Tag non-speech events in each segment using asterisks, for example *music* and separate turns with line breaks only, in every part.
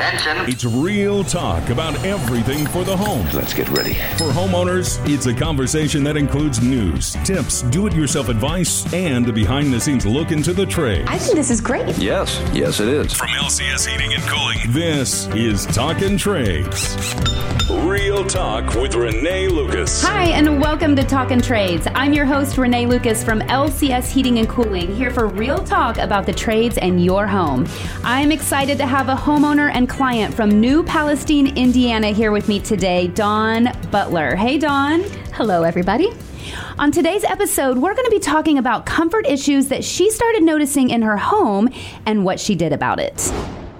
Attention.
It's real talk about everything for the home.
Let's get ready.
For homeowners, it's a conversation that includes news, tips, do it yourself advice, and a behind the scenes look into the trade.
I think this is great.
Yes, yes, it is.
From LCS Heating and Cooling, this is Talking Trades. Real talk with Renee Lucas.
Hi, and welcome to Talking Trades. I'm your host, Renee Lucas from LCS Heating and Cooling, here for real talk about the trades and your home. I'm excited to have a homeowner and client from New Palestine, Indiana, here with me today, Dawn Butler. Hey, Dawn.
Hello, everybody.
On today's episode, we're going to be talking about comfort issues that she started noticing in her home and what she did about it.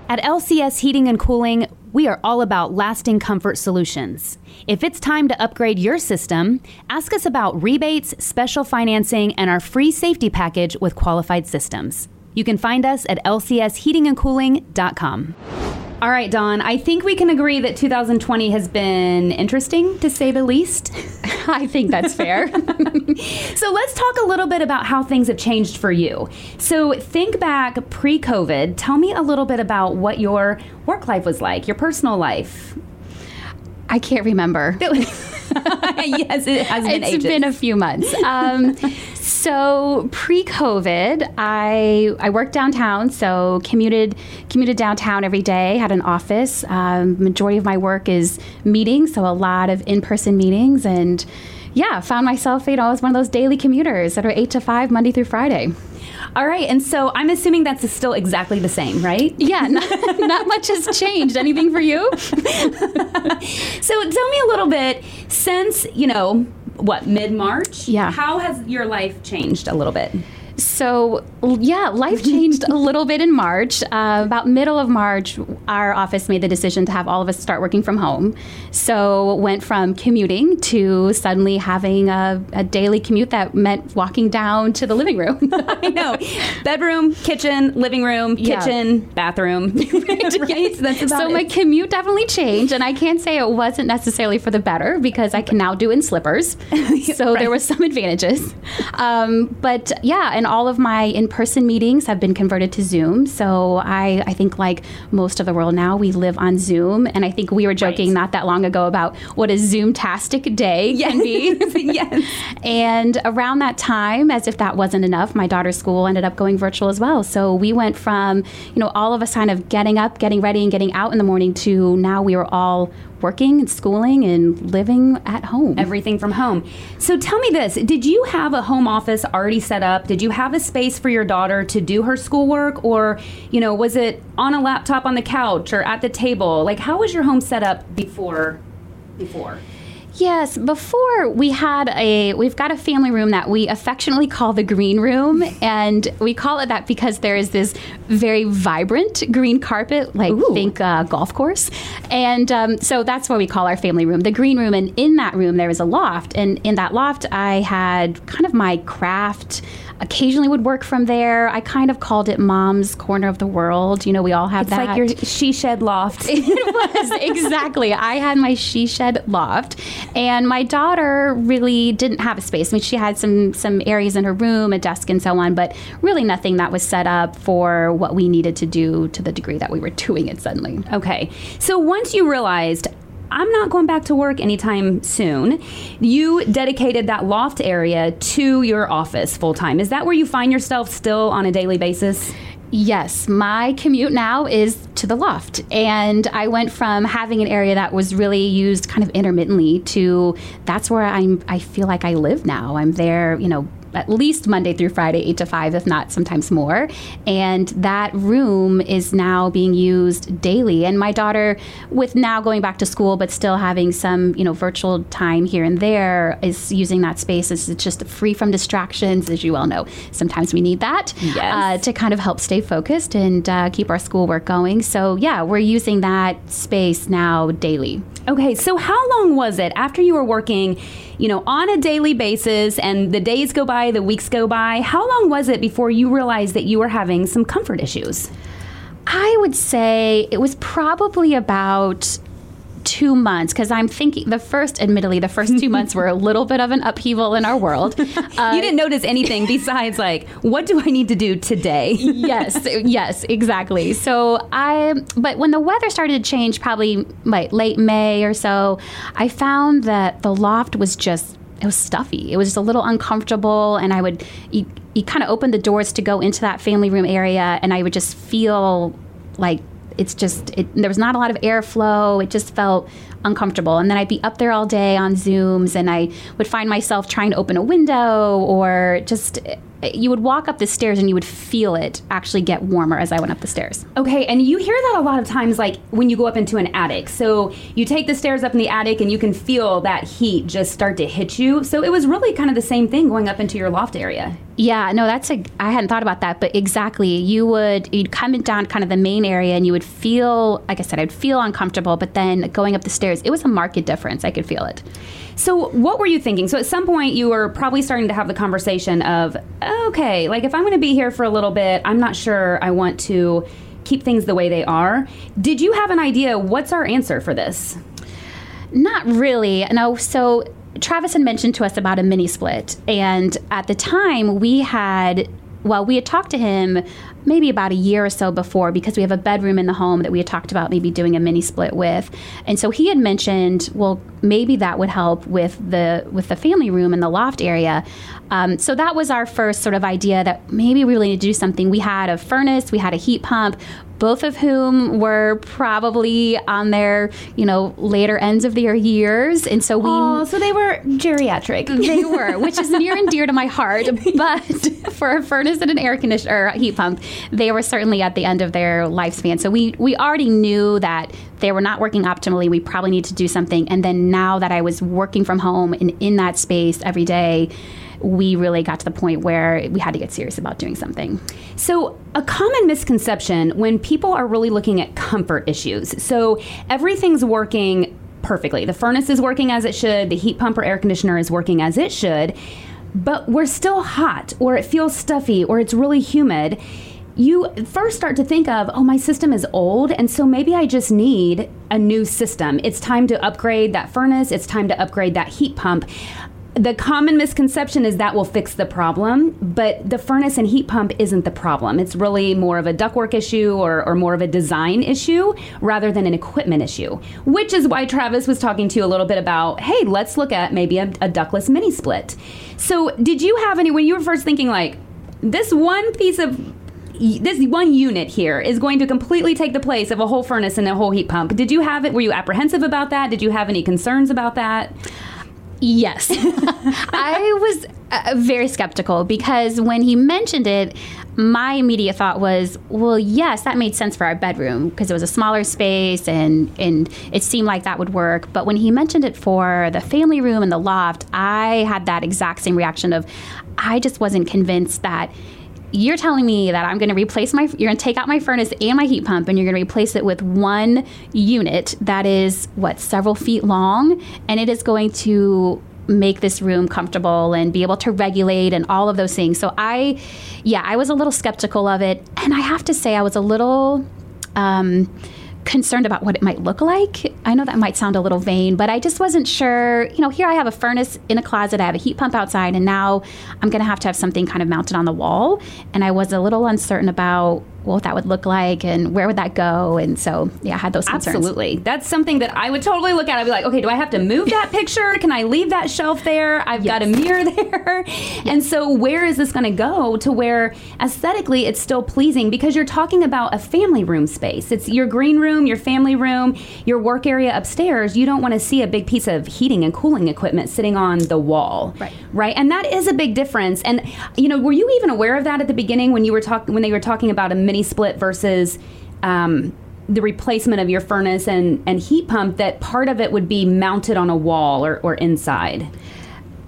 At LCS Heating and Cooling, we are all about lasting comfort solutions. If it's time to upgrade your system, ask us about rebates, special financing, and our free safety package with qualified systems. You can find us at lcsheatingandcooling.com. All right, Dawn, I think we can agree that 2020 has been interesting to say the least. *laughs*
I think that's fair. *laughs*
so let's talk a little bit about how things have changed for you. So think back pre COVID. Tell me a little bit about what your work life was like, your personal life.
I can't remember. *laughs*
yes, it has been
It's
ages.
been a few months. Um, so pre-COVID, I I worked downtown, so commuted commuted downtown every day. Had an office. Um, majority of my work is meetings, so a lot of in-person meetings, and yeah, found myself you know as one of those daily commuters that are eight to five Monday through Friday.
All right, and so I'm assuming that's still exactly the same, right?
Yeah, not, *laughs* not much has changed. Anything for you? *laughs*
So tell me a little bit since, you know, what, mid March?
Yeah.
How has your life changed a little bit?
So, yeah, life changed a little bit in March. Uh, about middle of March, our office made the decision to have all of us start working from home. So, went from commuting to suddenly having a, a daily commute that meant walking down to the living room. *laughs*
I know. Bedroom, kitchen, living room,
Yeah.
kitchen, bathroom. *laughs* *laughs* right? That's
so my commute definitely changed, and I can't say it wasn't necessarily for the better because I can now do in slippers. So there was some advantages, um, but yeah, and all of my in-person meetings have been converted to Zoom. So I, I think like most of the world now, we live on Zoom, and I think we were joking
Right.
not that long ago about what a Zoom-tastic day can be. *laughs* *laughs*
yes.
And around that time, as if that wasn't enough, my daughter's school ended up going virtual as well. So we went from, you know, all of us kind of getting up, getting ready, and getting out in the morning to now we were all working and schooling and living at home.
Everything from home. So tell me this Did you have a home office already set up? Did you have a space for your daughter to do her schoolwork? Or, you know, was it on a laptop on the couch or at the table? Like, how was your home set up before? Before?
Yes, before we had a, we've got a family room that we affectionately call the green room. *laughs* And we call it that because there is this very vibrant green carpet, like
Ooh.
think uh, golf course. And um, so that's what we call our family room, the green room. And in that room, there is a loft. And in that loft, I had kind of my craft. Occasionally would work from there. I kind of called it mom's corner of the world. You know, we all have
It's
that.
like your she shed loft. *laughs*
it was exactly. I had my she shed loft, and my daughter really didn't have a space. I mean, she had some some areas in her room, a desk, and so on, but really nothing that was set up for what we needed to do to the degree that we were doing it suddenly.
Okay. So once you realized, I'm not going back to work anytime soon, you dedicated that loft area to your office full time. Is that where you find yourself still on a daily basis?
Yes, my commute now is to the loft. And I went from having an area that was really used kind of intermittently to that's where I'm I feel like I live now. I'm there, you know, at least Monday through Friday, 8 to 5, if not sometimes more. And that room is now being used daily. And my daughter, with now going back to school, but still having some, you know, virtual time here and there, is using that space. It's it's just free from distractions, as you well know. Sometimes we need that
Yes.
uh, to kind of help stay focused and uh, keep our schoolwork going. So, yeah, we're using that space now daily.
Okay, so how long was it after you were working, you know, on a daily basis and the days go by, the weeks go by? How long was it before you realized that you were having some comfort issues?
I would say it was probably about two months because I'm thinking the first, admittedly, the first two months were a *laughs* little bit of an upheaval in our world.
Uh, you didn't notice anything besides like, what do I need to do today? *laughs*
yes, yes, exactly. So I, but when the weather started to change, probably like late May or so, I found that the loft was just it was stuffy. It was just a little uncomfortable, and I would you, you kind of open the doors to go into that family room area, and I would just feel like it's just it, there was not a lot of airflow. It just felt uncomfortable. And then I'd be up there all day on Zooms, and I would find myself trying to open a window or just you would walk up the stairs and you would feel it actually get warmer as I went up the stairs.
Okay, and you hear that a lot of times, like when you go up into an attic. So you take the stairs up in the attic and you can feel that heat just start to hit you. So it was really kind of the same thing going up into your loft area.
Yeah, no, that's a. I hadn't thought about that, but exactly, you would you'd come down kind of the main area and you would feel, like I said, I'd feel uncomfortable, but then going up the stairs, it was a marked difference. I could feel it.
So, what were you thinking? So, at some point, you were probably starting to have the conversation of, okay, like if I'm going to be here for a little bit, I'm not sure I want to keep things the way they are. Did you have an idea? What's our answer for this?
Not really. No. So, Travis had mentioned to us about a mini split, and at the time, we had well, we had talked to him maybe about a year or so before because we have a bedroom in the home that we had talked about maybe doing a mini split with. And so he had mentioned, well, maybe that would help with the with the family room and the loft area. Um, so that was our first sort of idea that maybe we really need to do something. We had a furnace, we had a heat pump, both of whom were probably on their, you know, later ends of their years. And so we.
Oh, so they were geriatric. *laughs*
They were, which is near and dear to my heart. *laughs* But *laughs* for a furnace and an air conditioner or heat pump, they were certainly at the end of their lifespan. So we, we already knew that they were not working optimally. We probably need to do something. And then now that I was working from home and in that space every day, we really got to the point where we had to get serious about doing something.
So, a common misconception when people are really looking at comfort issues. So, everything's working perfectly. The furnace is working as it should, the heat pump or air conditioner is working as it should, but we're still hot, or it feels stuffy, or it's really humid. You first start to think of, oh, my system is old, and so maybe I just need a new system. It's time to upgrade that furnace, it's time to upgrade that heat pump the common misconception is that will fix the problem, but the furnace and heat pump isn't the problem. It's really more of a ductwork issue or, or more of a design issue rather than an equipment issue, which is why Travis was talking to you a little bit about hey, let's look at maybe a, a ductless mini split. So, did you have any, when you were first thinking, like, this one piece of this one unit here is going to completely take the place of a whole furnace and a whole heat pump. Did you have it? Were you apprehensive about that? Did you have any concerns about that?
Yes. *laughs* I was uh, very skeptical because when he mentioned it, my immediate thought was, well, yes, that made sense for our bedroom because it was a smaller space and, and it seemed like that would work. But when he mentioned it for the family room and the loft, I had that exact same reaction of, I just wasn't convinced that you're telling me that I'm going to replace my, you're going to take out my furnace and my heat pump and you're going to replace it with one unit that is, what, several feet long, and it is going to make this room comfortable and be able to regulate and all of those things. So I, yeah, I was a little skeptical of it. And I have to say, I was a little, um, concerned about what it might look like. I know that might sound a little vain, but I just wasn't sure. You know, here I have a furnace in a closet, I have a heat pump outside, and now I'm going to have to have something kind of mounted on the wall. And I was a little uncertain about what that would look like and where would that go. And so, yeah, I had those concerns.
Absolutely. That's something that I would totally look at. I'd be like, okay, do I have to move that *laughs* picture? Can I leave that shelf there? I've yes. got a mirror *laughs* there. Yes. And so, where is this going to go to where aesthetically it's still pleasing? Because you're talking about a family room space. It's your green room, your family room, your work area upstairs. You don't want to see a big piece of heating and cooling equipment sitting on the wall.
Right.
Right. And that is a big difference. And, you know, were you even aware of that at the beginning when you were talking, when they were talking about a mini split versus um, the replacement of your furnace and, and heat pump that part of it would be mounted on a wall or, or inside?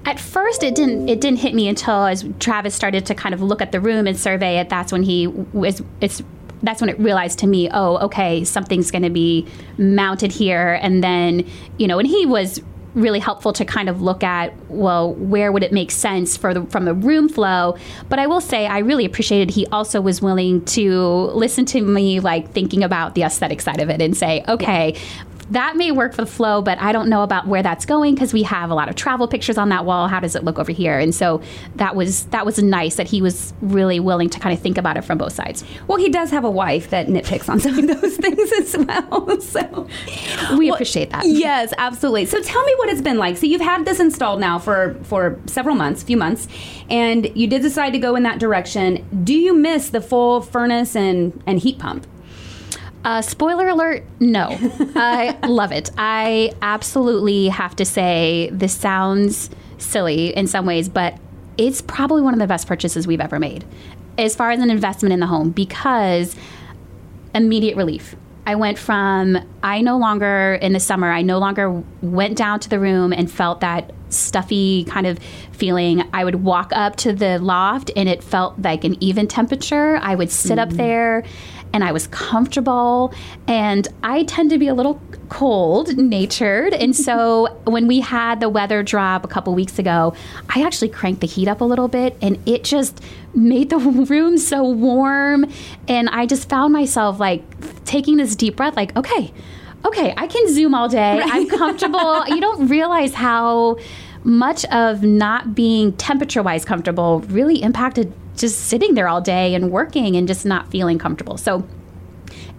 At first, it didn't. It didn't hit me until as Travis started to kind of look at the room and survey it. That's when he was. It's that's when it realized to me, oh, okay, something's going to be mounted here, and then you know, and he was really helpful to kind of look at well where would it make sense for the from the room flow? But i will say i really appreciated he also was willing to listen to me like thinking about the aesthetic side of it and say okay yeah that may work for the flow, but I don't know about where that's going because we have a lot of travel pictures on that wall. How does it look over here? And so that was that was nice that he was really willing to kind of think about it from both sides.
Well, he does have a wife that nitpicks on *laughs* some of those things as well. *laughs* So
We
Well,
appreciate that.
Yes, absolutely. So tell me what it's been like. So you've had this installed now for for several months, few months, and you did decide to go in that direction. Do you miss the full furnace and and heat pump?
Uh, spoiler alert, no. *laughs* I love it. I absolutely have to say this sounds silly in some ways, but it's probably one of the best purchases we've ever made as far as an investment in the home because immediate relief. I went from, I no longer, in the summer, I no longer went down to the room and felt that stuffy kind of feeling. I would walk up to the loft and it felt like an even temperature. I would sit up there and I was comfortable. And I tend to be a little cold natured. And so *laughs* when we had the weather drop a couple weeks ago, I actually cranked the heat up a little bit and it just made the *laughs* room so warm. And I just found myself like taking this deep breath, like, okay, okay, I can Zoom all day. I'm comfortable. *laughs* you don't realize how much of not being temperature wise comfortable really impacted just sitting there all day and working and just not feeling comfortable. So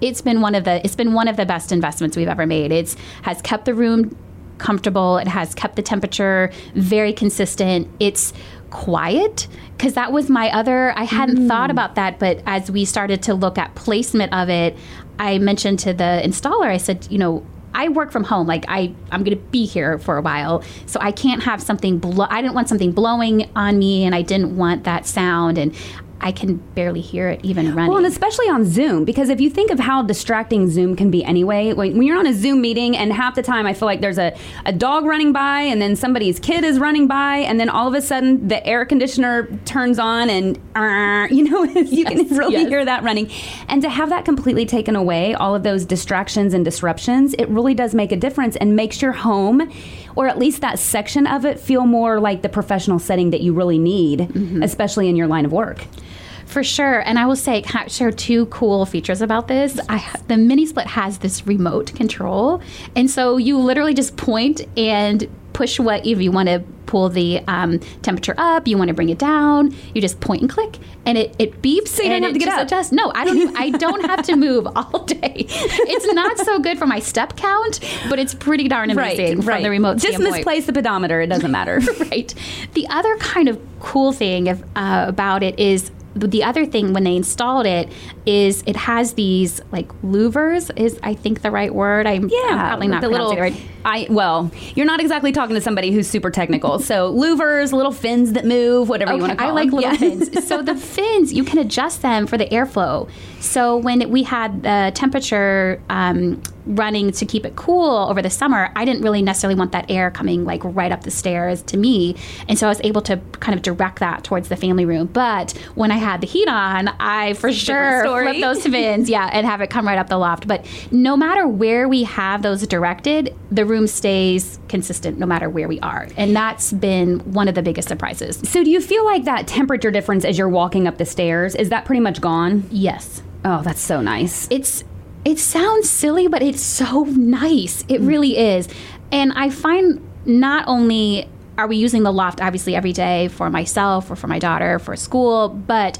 it's been one of the it's been one of the best investments we've ever made. It's has kept the room comfortable. It has kept the temperature very consistent. It's quiet because that was my other I hadn't mm. thought about that, but as we started to look at placement of it, I mentioned to the installer I said, you know, I work from home. Like I, I'm going to be here for a while, so I can't have something. Blo- I didn't want something blowing on me, and I didn't want that sound. And I can barely hear it even running.
Well, and especially on Zoom, because if you think of how distracting Zoom can be anyway, when, when you're on a Zoom meeting and half the time I feel like there's a, a dog running by and then somebody's kid is running by and then all of a sudden the air conditioner turns on and, uh, *laughs* you know, *laughs* you can really
yes.
hear that running. And to have that completely taken away, all of those distractions and disruptions, it really does make a difference and makes your home or at least that section of it feel more like the professional setting that you really need, mm-hmm. especially in your line of work.
For sure. And I will say, can I share two cool features about this. I, the mini split has this remote control. And so you literally just point and push what if you want to pull the um, temperature up, you want to bring it down, you just point and click and it, it beeps. So
you
and
have
it
to get up.
adjusts. No, I don't I don't have to move *laughs* all day. It's not so good for my step count, but it's pretty darn amazing from the remote
Just
standpoint
misplace the pedometer; it doesn't matter. *laughs*
right. The other kind of cool thing of, uh, about it is the other thing when they installed it is it has these like louvers is I think the right word. I'm, I'm probably not
the little.
right.
I well, you're not exactly talking to somebody who's super technical. So *laughs* louvers, little fins that move, whatever you want to
I
call
like
them.
little
Yeah.
fins. *laughs* So the fins, you can adjust them for the airflow. So when we had the temperature um, running to keep it cool over the summer, I didn't really necessarily want that air coming like right up the stairs to me, and so I was able to kind of direct that towards the family room. But when I had the heat on, I for sure flip those fins, yeah, and have it come right up the loft. But no matter where we have those directed, the room stays consistent no matter where we are, and that's been one of the biggest surprises.
So do you feel like that temperature difference as you're walking up the stairs is that pretty much gone?
Yes.
Oh, that's so nice.
it's it sounds silly but it's so nice it mm. really is and i find not only are we using the loft obviously every day for myself or for my daughter for school but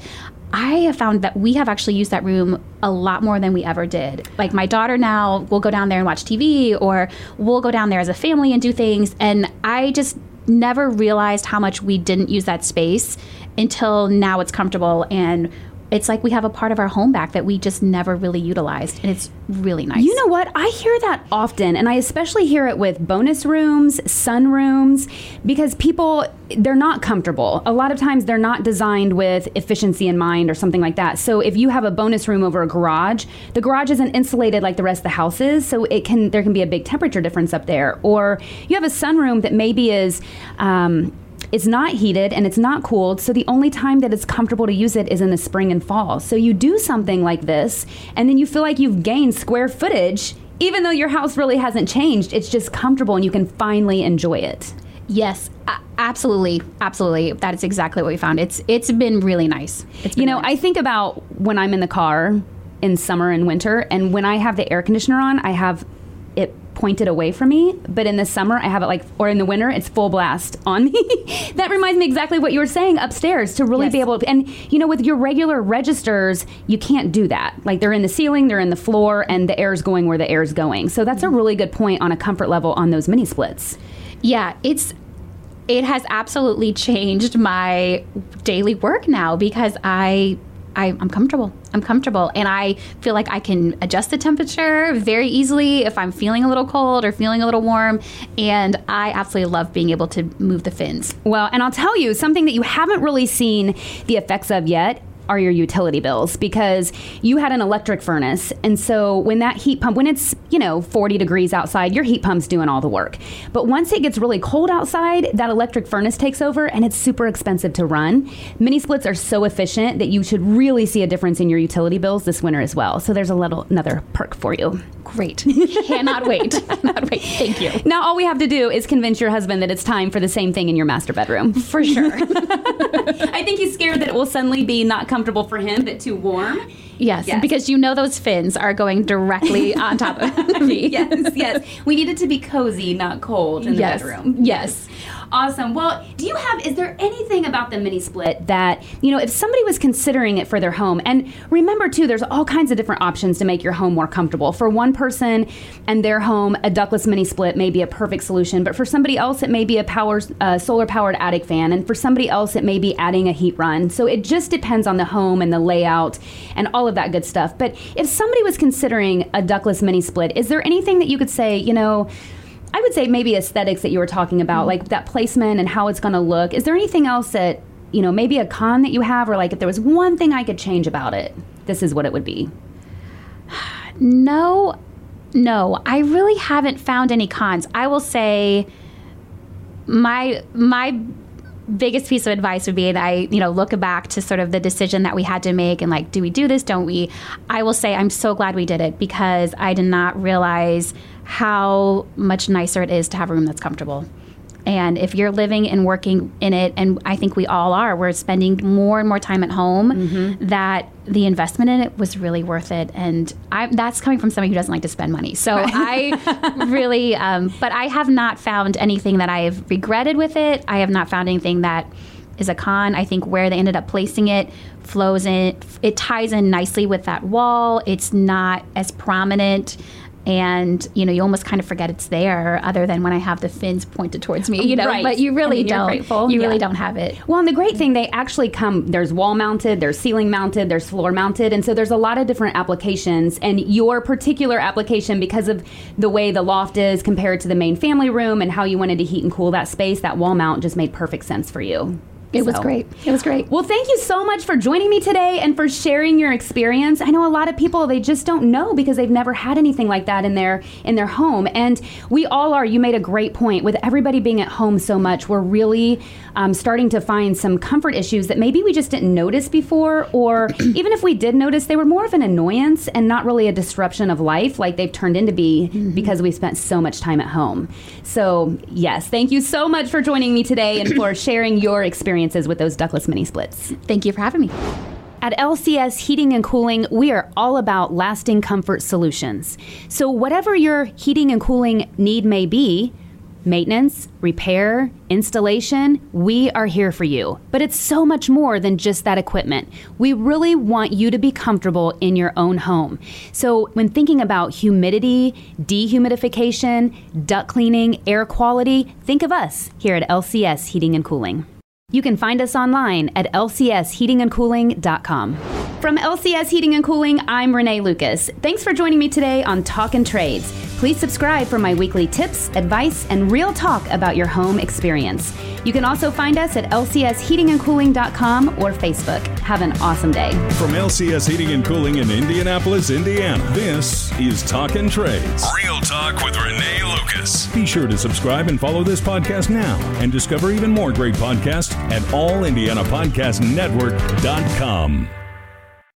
I have found that we have actually used that room a lot more than we ever did. Like my daughter now will go down there and watch TV, or we'll go down there as a family and do things. And I just never realized how much we didn't use that space until now it's comfortable and it's like we have a part of our home back that we just never really utilized and it's really nice
You know what? I hear that often, and I especially hear it with bonus rooms, sunrooms, because people they're not comfortable. A lot of times they're not designed with efficiency in mind or something like that. So if you have a bonus room over a garage, the garage isn't insulated like the rest of the house is, so it can there can be a big temperature difference up there. Or you have a sunroom that maybe is um, it's not heated and it's not cooled, so the only time that it's comfortable to use it is in the spring and fall. So you do something like this, and then you feel like you've gained square footage, even though your house really hasn't changed. It's just comfortable and you can finally enjoy it.
yes absolutely absolutely that is exactly what we found it's it's been really nice been
You know,
really
I think about when I'm in the car in summer and winter, and when I have the air conditioner on, I have it pointed away from me, but in the summer I have it like, or in the winter it's full blast on me. *laughs* that reminds me exactly what you were saying upstairs to really
Yes.
be able to. And you know, with your regular registers, you can't do that. Like they're in the ceiling, they're in the floor, and the air's going where the air's going. So that's a mm-hmm. really good point on a comfort level on those mini splits.
Yeah, it's it has absolutely changed my daily work now because I, I I'm comfortable. I'm comfortable and I feel like I can adjust the temperature very easily if I'm feeling a little cold or feeling a little warm and I absolutely love being able to move the fins.
Well, and I'll tell you something that you haven't really seen the effects of yet are your utility bills because you had an electric furnace and so when that heat pump when it's you know 40 degrees outside your heat pump's doing all the work but once it gets really cold outside that electric furnace takes over and it's super expensive to run mini splits are so efficient that you should really see a difference in your utility bills this winter as well so there's a little another perk for you
Great. *laughs* Cannot wait. *laughs* Cannot wait. Thank you.
now all we have to do is convince your husband that it's time for the same thing in your master bedroom
For sure. *laughs*
I think he's scared that it will suddenly be not comfortable for him, but too warm.
Yes,
Yes.
because you know those fins are going directly *laughs* on top of me.
yes, yes. We need it to be cozy, not cold in the
Yes.
bedroom.
Yes.
Awesome. Well, do you have, is there anything about the mini split that, you know, if somebody was considering it for their home, and remember too, there's all kinds of different options to make your home more comfortable. For one person and their home, a ductless mini split may be a perfect solution, but for somebody else, it may be a power, uh, solar powered attic fan, and for somebody else, it may be adding a heat run. So it just depends on the home and the layout and all of that good stuff. But if somebody was considering a ductless mini split, is there anything that you could say, you know, I would say maybe aesthetics that you were talking about, mm-hmm. like that placement and how it's going to look. Is there anything else that, you know, maybe a con that you have, or like if there was one thing I could change about it, this is what it would be? *sighs*
No, no, I really haven't found any cons. I will say my my biggest piece of advice would be that I, you know, look back to sort of the decision that we had to make and like, do we do this? Don't we? I will say I'm so glad we did it because I did not realize how much nicer it is to have a room that's comfortable. And if you're living and working in it, and I think we all are, we're spending more and more time at home, that the investment in it was really worth it. And I, that's coming from somebody who doesn't like to spend money. So I *laughs* really, um, but I have not found anything that I've regretted with it. I have not found anything that is a con. I think where they ended up placing it flows in, it ties in nicely with that wall. It's not as prominent. And you know, you almost kind of forget it's there, other than when I have the fins pointed towards me. You know,
Right.
but you really don't.
grateful.
You really don't have it.
Well, and the great thing, they actually come, there's wall mounted, there's ceiling mounted, there's floor mounted. And so there's a lot of different applications. And your particular application, because of the way the loft is compared to the main family room and how you wanted to heat and cool that space, that wall mount just made perfect sense for you.
It was great. It was great.
Well, thank you so much for joining me today and for sharing your experience. I know a lot of people they just don't know because they've never had anything like that in their in their home, and we all are. You made a great point with everybody being at home so much. We're really um, starting to find some comfort issues that maybe we just didn't notice before, or *clears throat* even if we did notice, they were more of an annoyance and not really a disruption of life like they've turned into be because we spent so much time at home. So yes, thank you so much for joining me today and for sharing your experiences with those ductless mini splits.
Thank you for having me.
At LCS Heating and Cooling, we are all about lasting comfort solutions. So, whatever your heating and cooling need may be, maintenance, repair, installation, we are here for you. But it's so much more than just that equipment. We really want you to be comfortable in your own home. So, when thinking about humidity, dehumidification, duct cleaning, air quality, think of us here at LCS Heating and Cooling. You can find us online at lcsheatingandcooling.com. From LCS Heating and Cooling, I'm Renee Lucas. Thanks for joining me today on Talkin' Trades. Please subscribe for my weekly tips, advice, and real talk about your home experience. You can also find us at lcsheatingandcooling.com or Facebook. Have an awesome day.
From LCS Heating and Cooling in Indianapolis, Indiana, this is Talkin' Trades.
Real talk with Renee Lucas.
Be sure to subscribe and follow this podcast now and discover even more great podcasts at allindianapodcastnetwork.com.